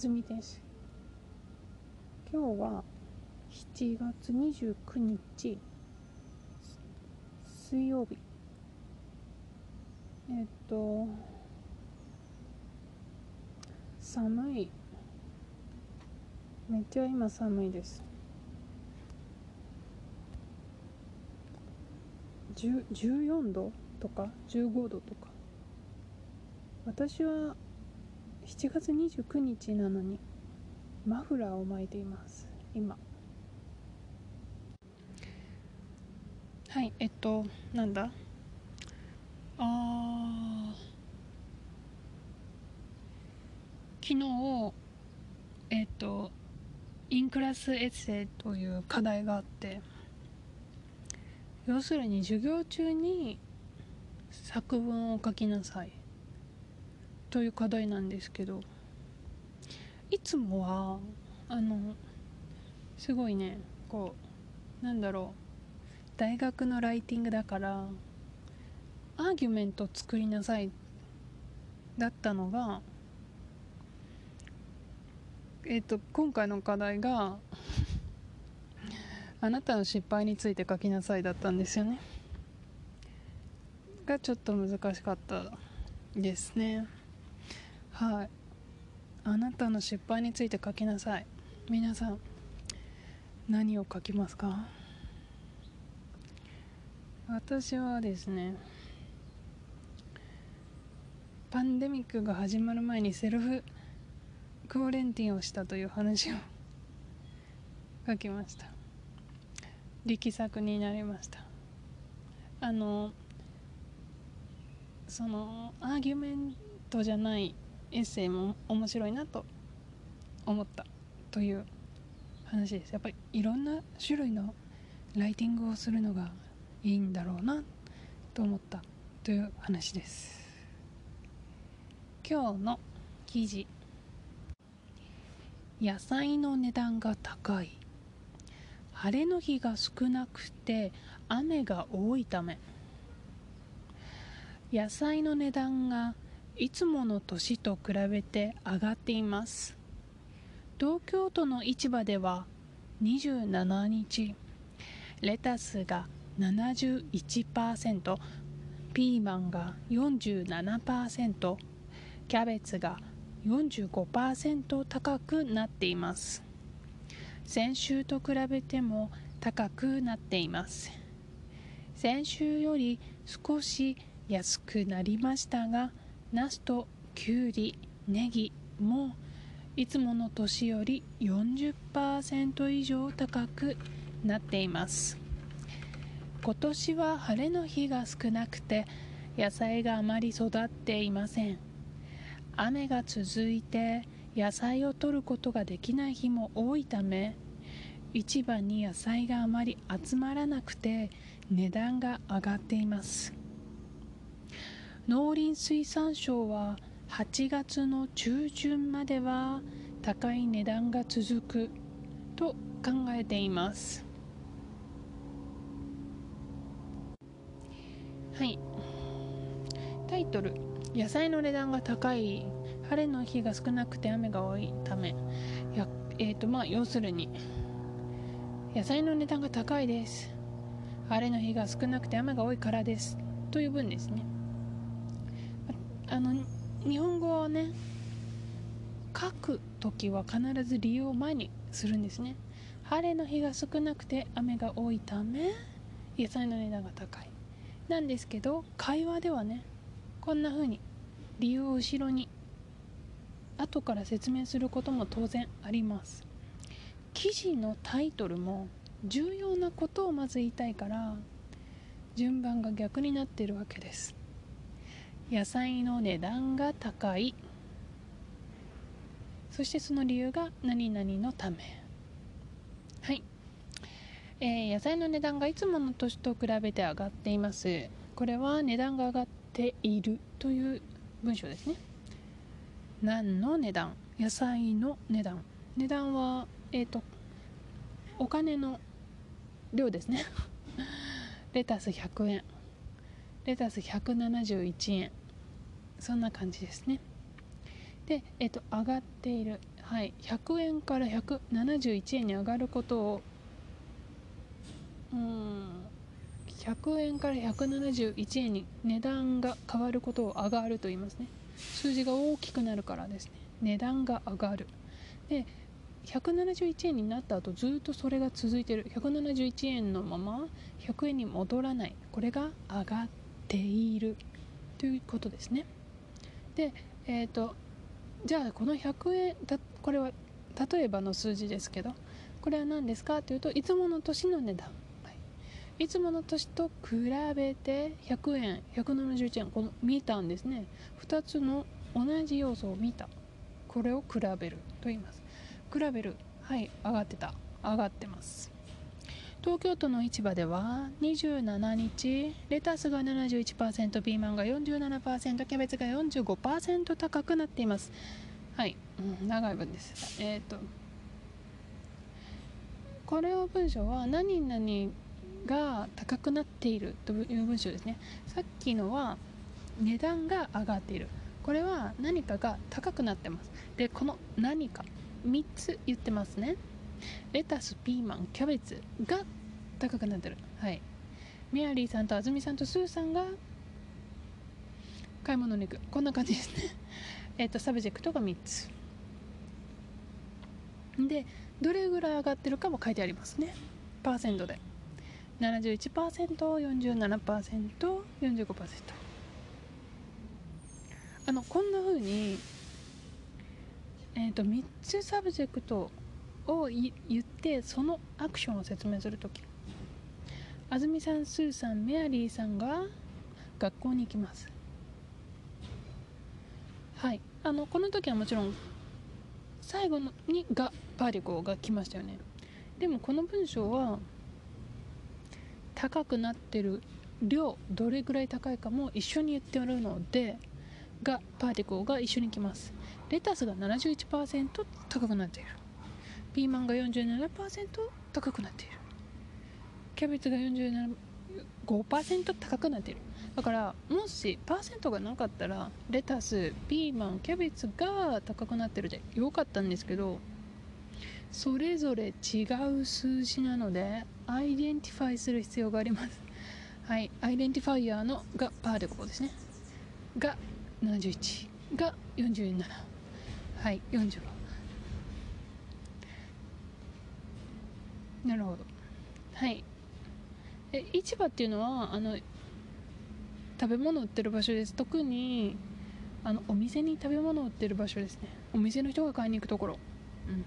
ずみです。今日は7月29日水曜日。えっと寒い。めっちゃ今寒いです。14度とか15度とか。私は7月29日なのにマフラーを巻いています。今。はいえっとなんだ？あ昨日えっとインクラスエッセイという課題があって要するに授業中に作文を書きなさい。という課題なんですけどいつもはあのすごいねこうなんだろう大学のライティングだからアーギュメント作りなさいだったのがえっ、と今回の課題が あなたの失敗について書きなさいだったんですよね。がちょっと難しかったですね。はい。あなたの失敗について書きなさい。皆さん何を書きますか？私はですねパンデミックが始まる前にセルフクオレンティンをしたという話を書きました。力作になりました。あのそのアーギュメントじゃないエッセイも面白いなと思ったという話です。やっぱりいろんな種類のライティングをするのがいいんだろうなと思ったという話です。今日の記事。野菜の値段が高い。晴れの日が少なくて雨が多いため。野菜の値段がいつもの年と比べて上がっています。東京都の市場では27日レタスが71%ピーマンが47%キャベツが45%高くなっています。先週と比べても高くなっています。先週より少し安くなりましたがナスとキュウリネギもいつもの年より40%以上高くなっています。今年は晴れの日が少なくて野菜があまり育っていません。雨が続いて野菜を取ることができない日も多いため市場に野菜があまり集まらなくて値段が上がっています。農林水産省は8月の中旬までは高い値段が続くと考えています。はい。タイトル「野菜の値段が高い。晴れの日が少なくて雨が多い。ため」やえーとまあ要するに野菜の値段が高いです。晴れの日が少なくて雨が多いからです。という文ですね。あの日本語をね書く時は必ず理由を前にするんですね。晴れの日が少なくて雨が多いため野菜の値段が高い。なんですけど会話ではねこんな風に理由を後ろに後から説明することも当然あります。記事のタイトルも重要なことをまず言いたいから順番が逆になってるわけです。野菜の値段が高い。そしてその理由が何々のため。はい、えー、野菜の値段がいつもの年と比べて上がっています。これは値段が上がっているという文章ですね。何の値段？野菜の値段。値段はえっ、ー、とお金の量ですね。レタス100円。レタス171円。そんな感じですね。で、えっと、上がっているはい100円から171円に上がることをうん100円から171円に値段が変わることを上がると言いますね。数字が大きくなるからですね。値段が上がる。で171円になった後ずっとそれが続いてる。171円のまま100円に戻らない。これが上がっているということですね。でえ、ー、とじゃあこの100円だこれは例えばの数字ですけどこれは何ですか？というといつもの年の値段、はい、いつもの年と比べて100円171円この見たんですね。2つの同じ要素を見た。これを比べると言います。比べる。はい上がってた。上がってます。東京都の市場では27日レタスが71%ピーマンが47%キャベツが45%高くなっています。はい、うん、長い文です。えっ、ー、とこれを文章は何々が高くなっているという文章ですね。さっきのは値段が上がっている。これは何かが高くなってます。でこの何か3つ言ってますね。レタスピーマンキャベツが高くなってる。はい。メアリーさんと安住さんとスーさんが買い物に行く。こんな感じですね。えっと subject が3つ。でどれぐらい上がってるかも書いてありますね。パーセントで。71%47%45% あのこんな風にえーと、3つ subject を言ってそのアクションを説明する時。安住さんスーさんメアリーさんが学校に行きます。はい。あのこの時はもちろん最後のにが particle が来ましたよね。でもこの文章は高くなってる量どれぐらい高いかも一緒に言っておるのでがパーティコーが一緒に来ます。レタスが71%高くなっている。ピーマンが47%高くなっている。キャベツが47 5%高くなっている。だからもしパーセントがなかったらレタスピーマンキャベツが高くなってるでよかったんですけどそれぞれ違う数字なので identify する必要があります。はい identifier のがパーでここですね。が71が47はい45なるほど。はい。え市場っていうのはあの食べ物売ってる場所です。特にあのお店に食べ物売ってる場所ですね。お店の人が買いに行くところ。うん。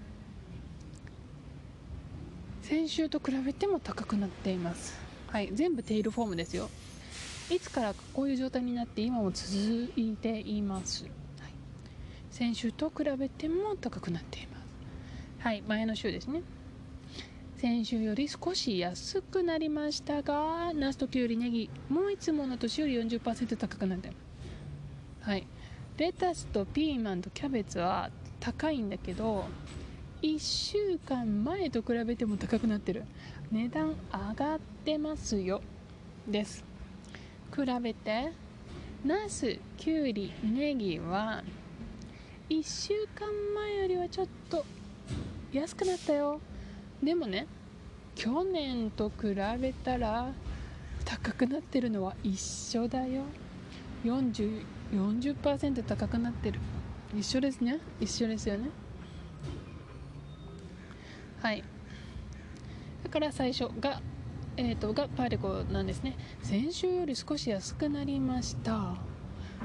先週と比べても高くなっています。はい。全部テールフォームですよ。いつからかこういう状態になって今も続いています、はい、先週と比べても高くなっています。はい。前の週ですね先週より少し安くなりましたがナスとキュウリネギもういつもの年より40%高くなってはい。レタスとピーマンとキャベツは高いんだけど1週間前と比べても高くなってる。値段上がってますよ。です。比べてナスきゅうりネギは1週間前よりはちょっと安くなったよ。でもね去年と比べたら高くなってるのは一緒だよ。40 40%高くなってる。一緒ですね。一緒ですよね。はい。だから最初がえーと、がパーレコなんですね。先週より少し安くなりました。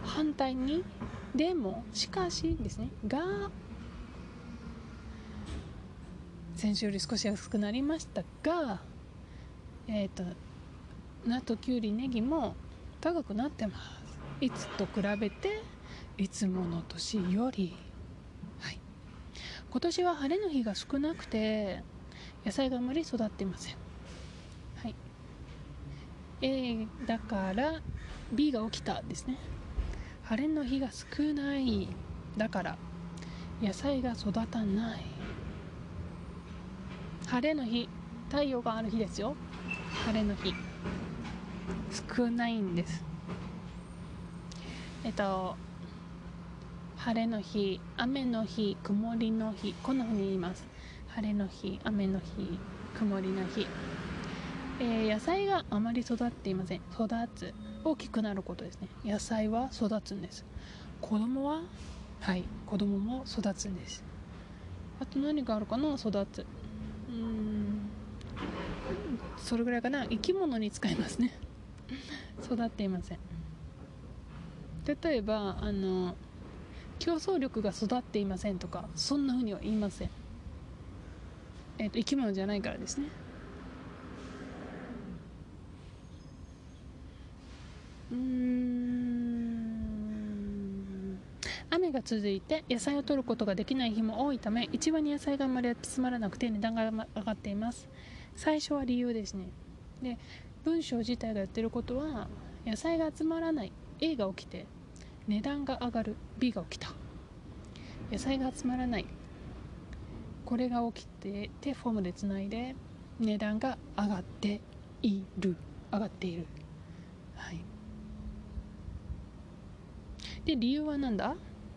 反対にでもしかしですねが先週より少し安くなりましたがえっ、ー、とナときゅうりネギも高くなってます。いつと比べていつもの年より。はい。今年は晴れの日が少なくて野菜があまり育っていません。はい。A だから B が起きたですね。晴れの日が少ない。だから野菜が育たない。晴れの日太陽がある日ですよ。晴れの日。少ないんです。えっと晴れの日雨の日曇りの日こんな風に言います。晴れの日雨の日曇りの日、えー、野菜があまり育っていません。育つ。大きくなることですね。野菜は育つんです。子供は？はい。子供も育つんです。あと何があるかな？育つ。うん。それぐらいかな。生き物に使いますね。育っていません。例えばあの競争力が育っていませんとかそんな風には言いません。えーと、生き物じゃないからですね。うん雨が続いて野菜を取ることができない日も多いため市場に野菜があまり集まらなくて値段が上がっています。最初は理由ですね。で文章自体がやってることは野菜が集まらない A が起きて値段が上がる B が起きた。野菜が集まらないこれが起きててフォームでつないで値段が上がっている。上がっている。はい。で理由は何だ？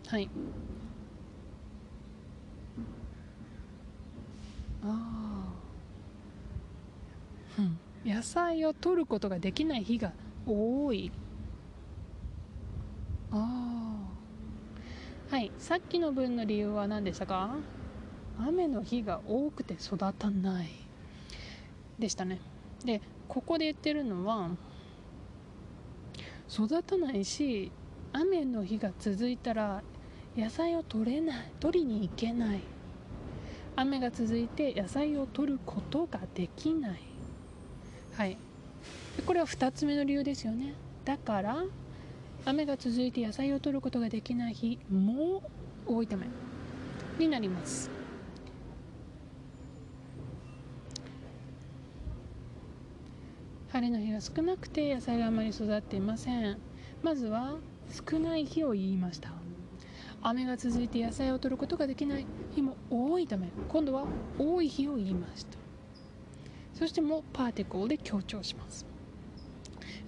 はい。ああうん。野菜を取ることができない日が多い。ああはい。さっきの分の理由は何でしたか？雨の日が多くて育たない。でしたね。でここで言ってるのは育たないし雨の日が続いたら野菜を取れない取りに行けない。雨が続いて野菜を取ることができない。はい。これは2つ目の理由ですよね。だから雨が続いて野菜を取ることができない日も多いためになります。晴れの日が少なくて野菜があまり育っていません。まずは少ない日を言いました。雨が続いて野菜を取ることができない日も多いため今度は多い日を言いました。そしてもパーティコーで強調します。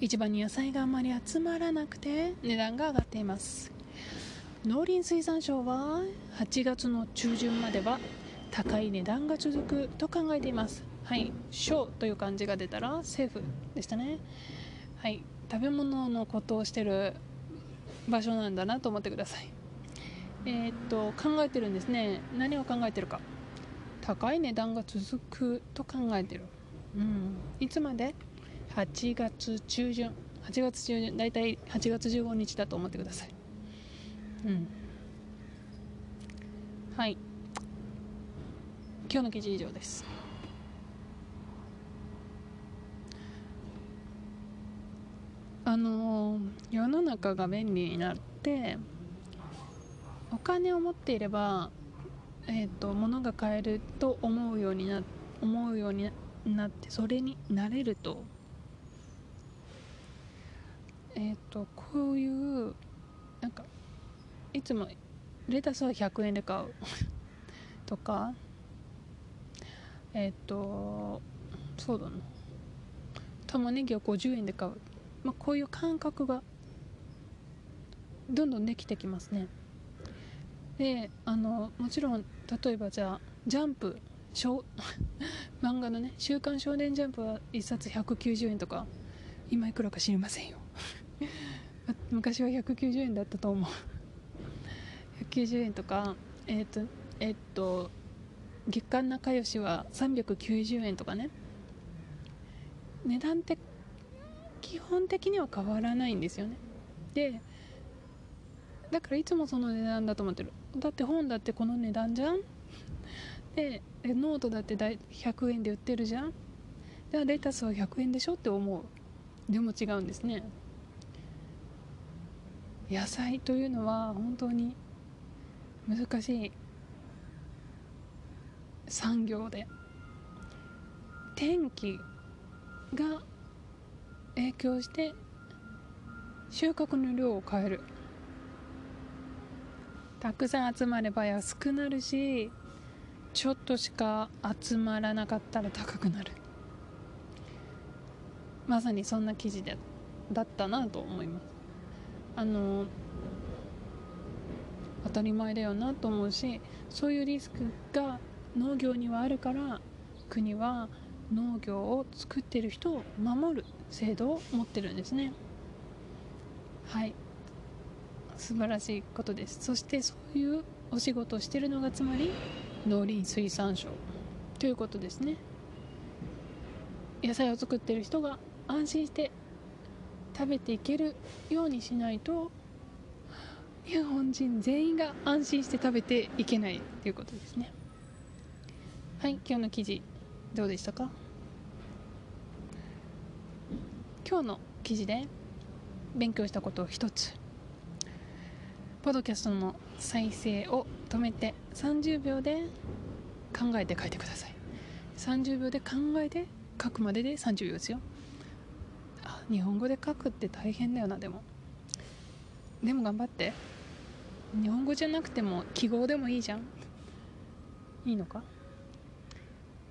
市場に野菜があまり集まらなくて値段が上がっています。農林水産省は8月の中旬までは高い値段が続くと考えています。はい「省」という漢字が出たら政府でしたね。はい食べ物のことをしてる場所なんだなと思ってください。えー、っと考えてるんですね。何を考えてるか。高い値段が続くと考えてる。うん。いつまで？8月中旬。8月中旬。だいたい8月15日だと思ってください。うん。はい。今日の記事以上です。あの世の中が便利になってお金を持っていれば、えーと、物が買えると思うようにな思うようになってそれになれると。え、ー、とこういうなんかいつもレタスは100円で買う。とかえっ、ー、とそうだな。玉ねぎは50円で買う。まあ、こういう感覚がどんどんできてきますね。であのもちろん例えばじゃあジャンプ 漫画のね「週刊少年ジャンプ」は1冊190円とか今いくらか知りませんよ。昔は190円だったと思う。190円とかえっ、ー、とえっ、ー、と月刊仲良しは390円とかね。値段って基本的には変わらないんですよね。でだからいつもその値段だと思ってる。だって本だってこの値段じゃん。でノートだって100円で売ってるじゃん。じゃあレタスは100円でしょって思う。でも違うんですね。野菜というのは本当に難しい。産業で。天気が影響して収穫の量を変える。たくさん集まれば安くなるしちょっとしか集まらなかったら高くなる。まさにそんな記事でだったなと思います。あの当たり前だよなと思うしそういうリスクが農業にはあるから国は農業を作ってる人を守る制度を持ってるんですね。はい。素晴らしいことです。そしてそういうお仕事をしてるのがつまり農林水産省ということですね。野菜を作ってる人が安心して食べていけるようにしないと日本人全員が安心して食べていけないということですね。はい今日の記事どうでしたか？今日の記事で勉強したことを一つ。ポッドキャストの再生を止めて30秒で考えて書いてください。30秒で考えて書くまでで30秒ですよ。あ日本語で書くって大変だよなでも。でも頑張って。日本語じゃなくても記号でもいいじゃん。いいのか？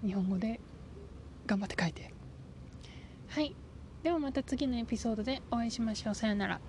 日本語で頑張って書いて。はい。ではまた次のエピソードでお会いしましょう。さよなら。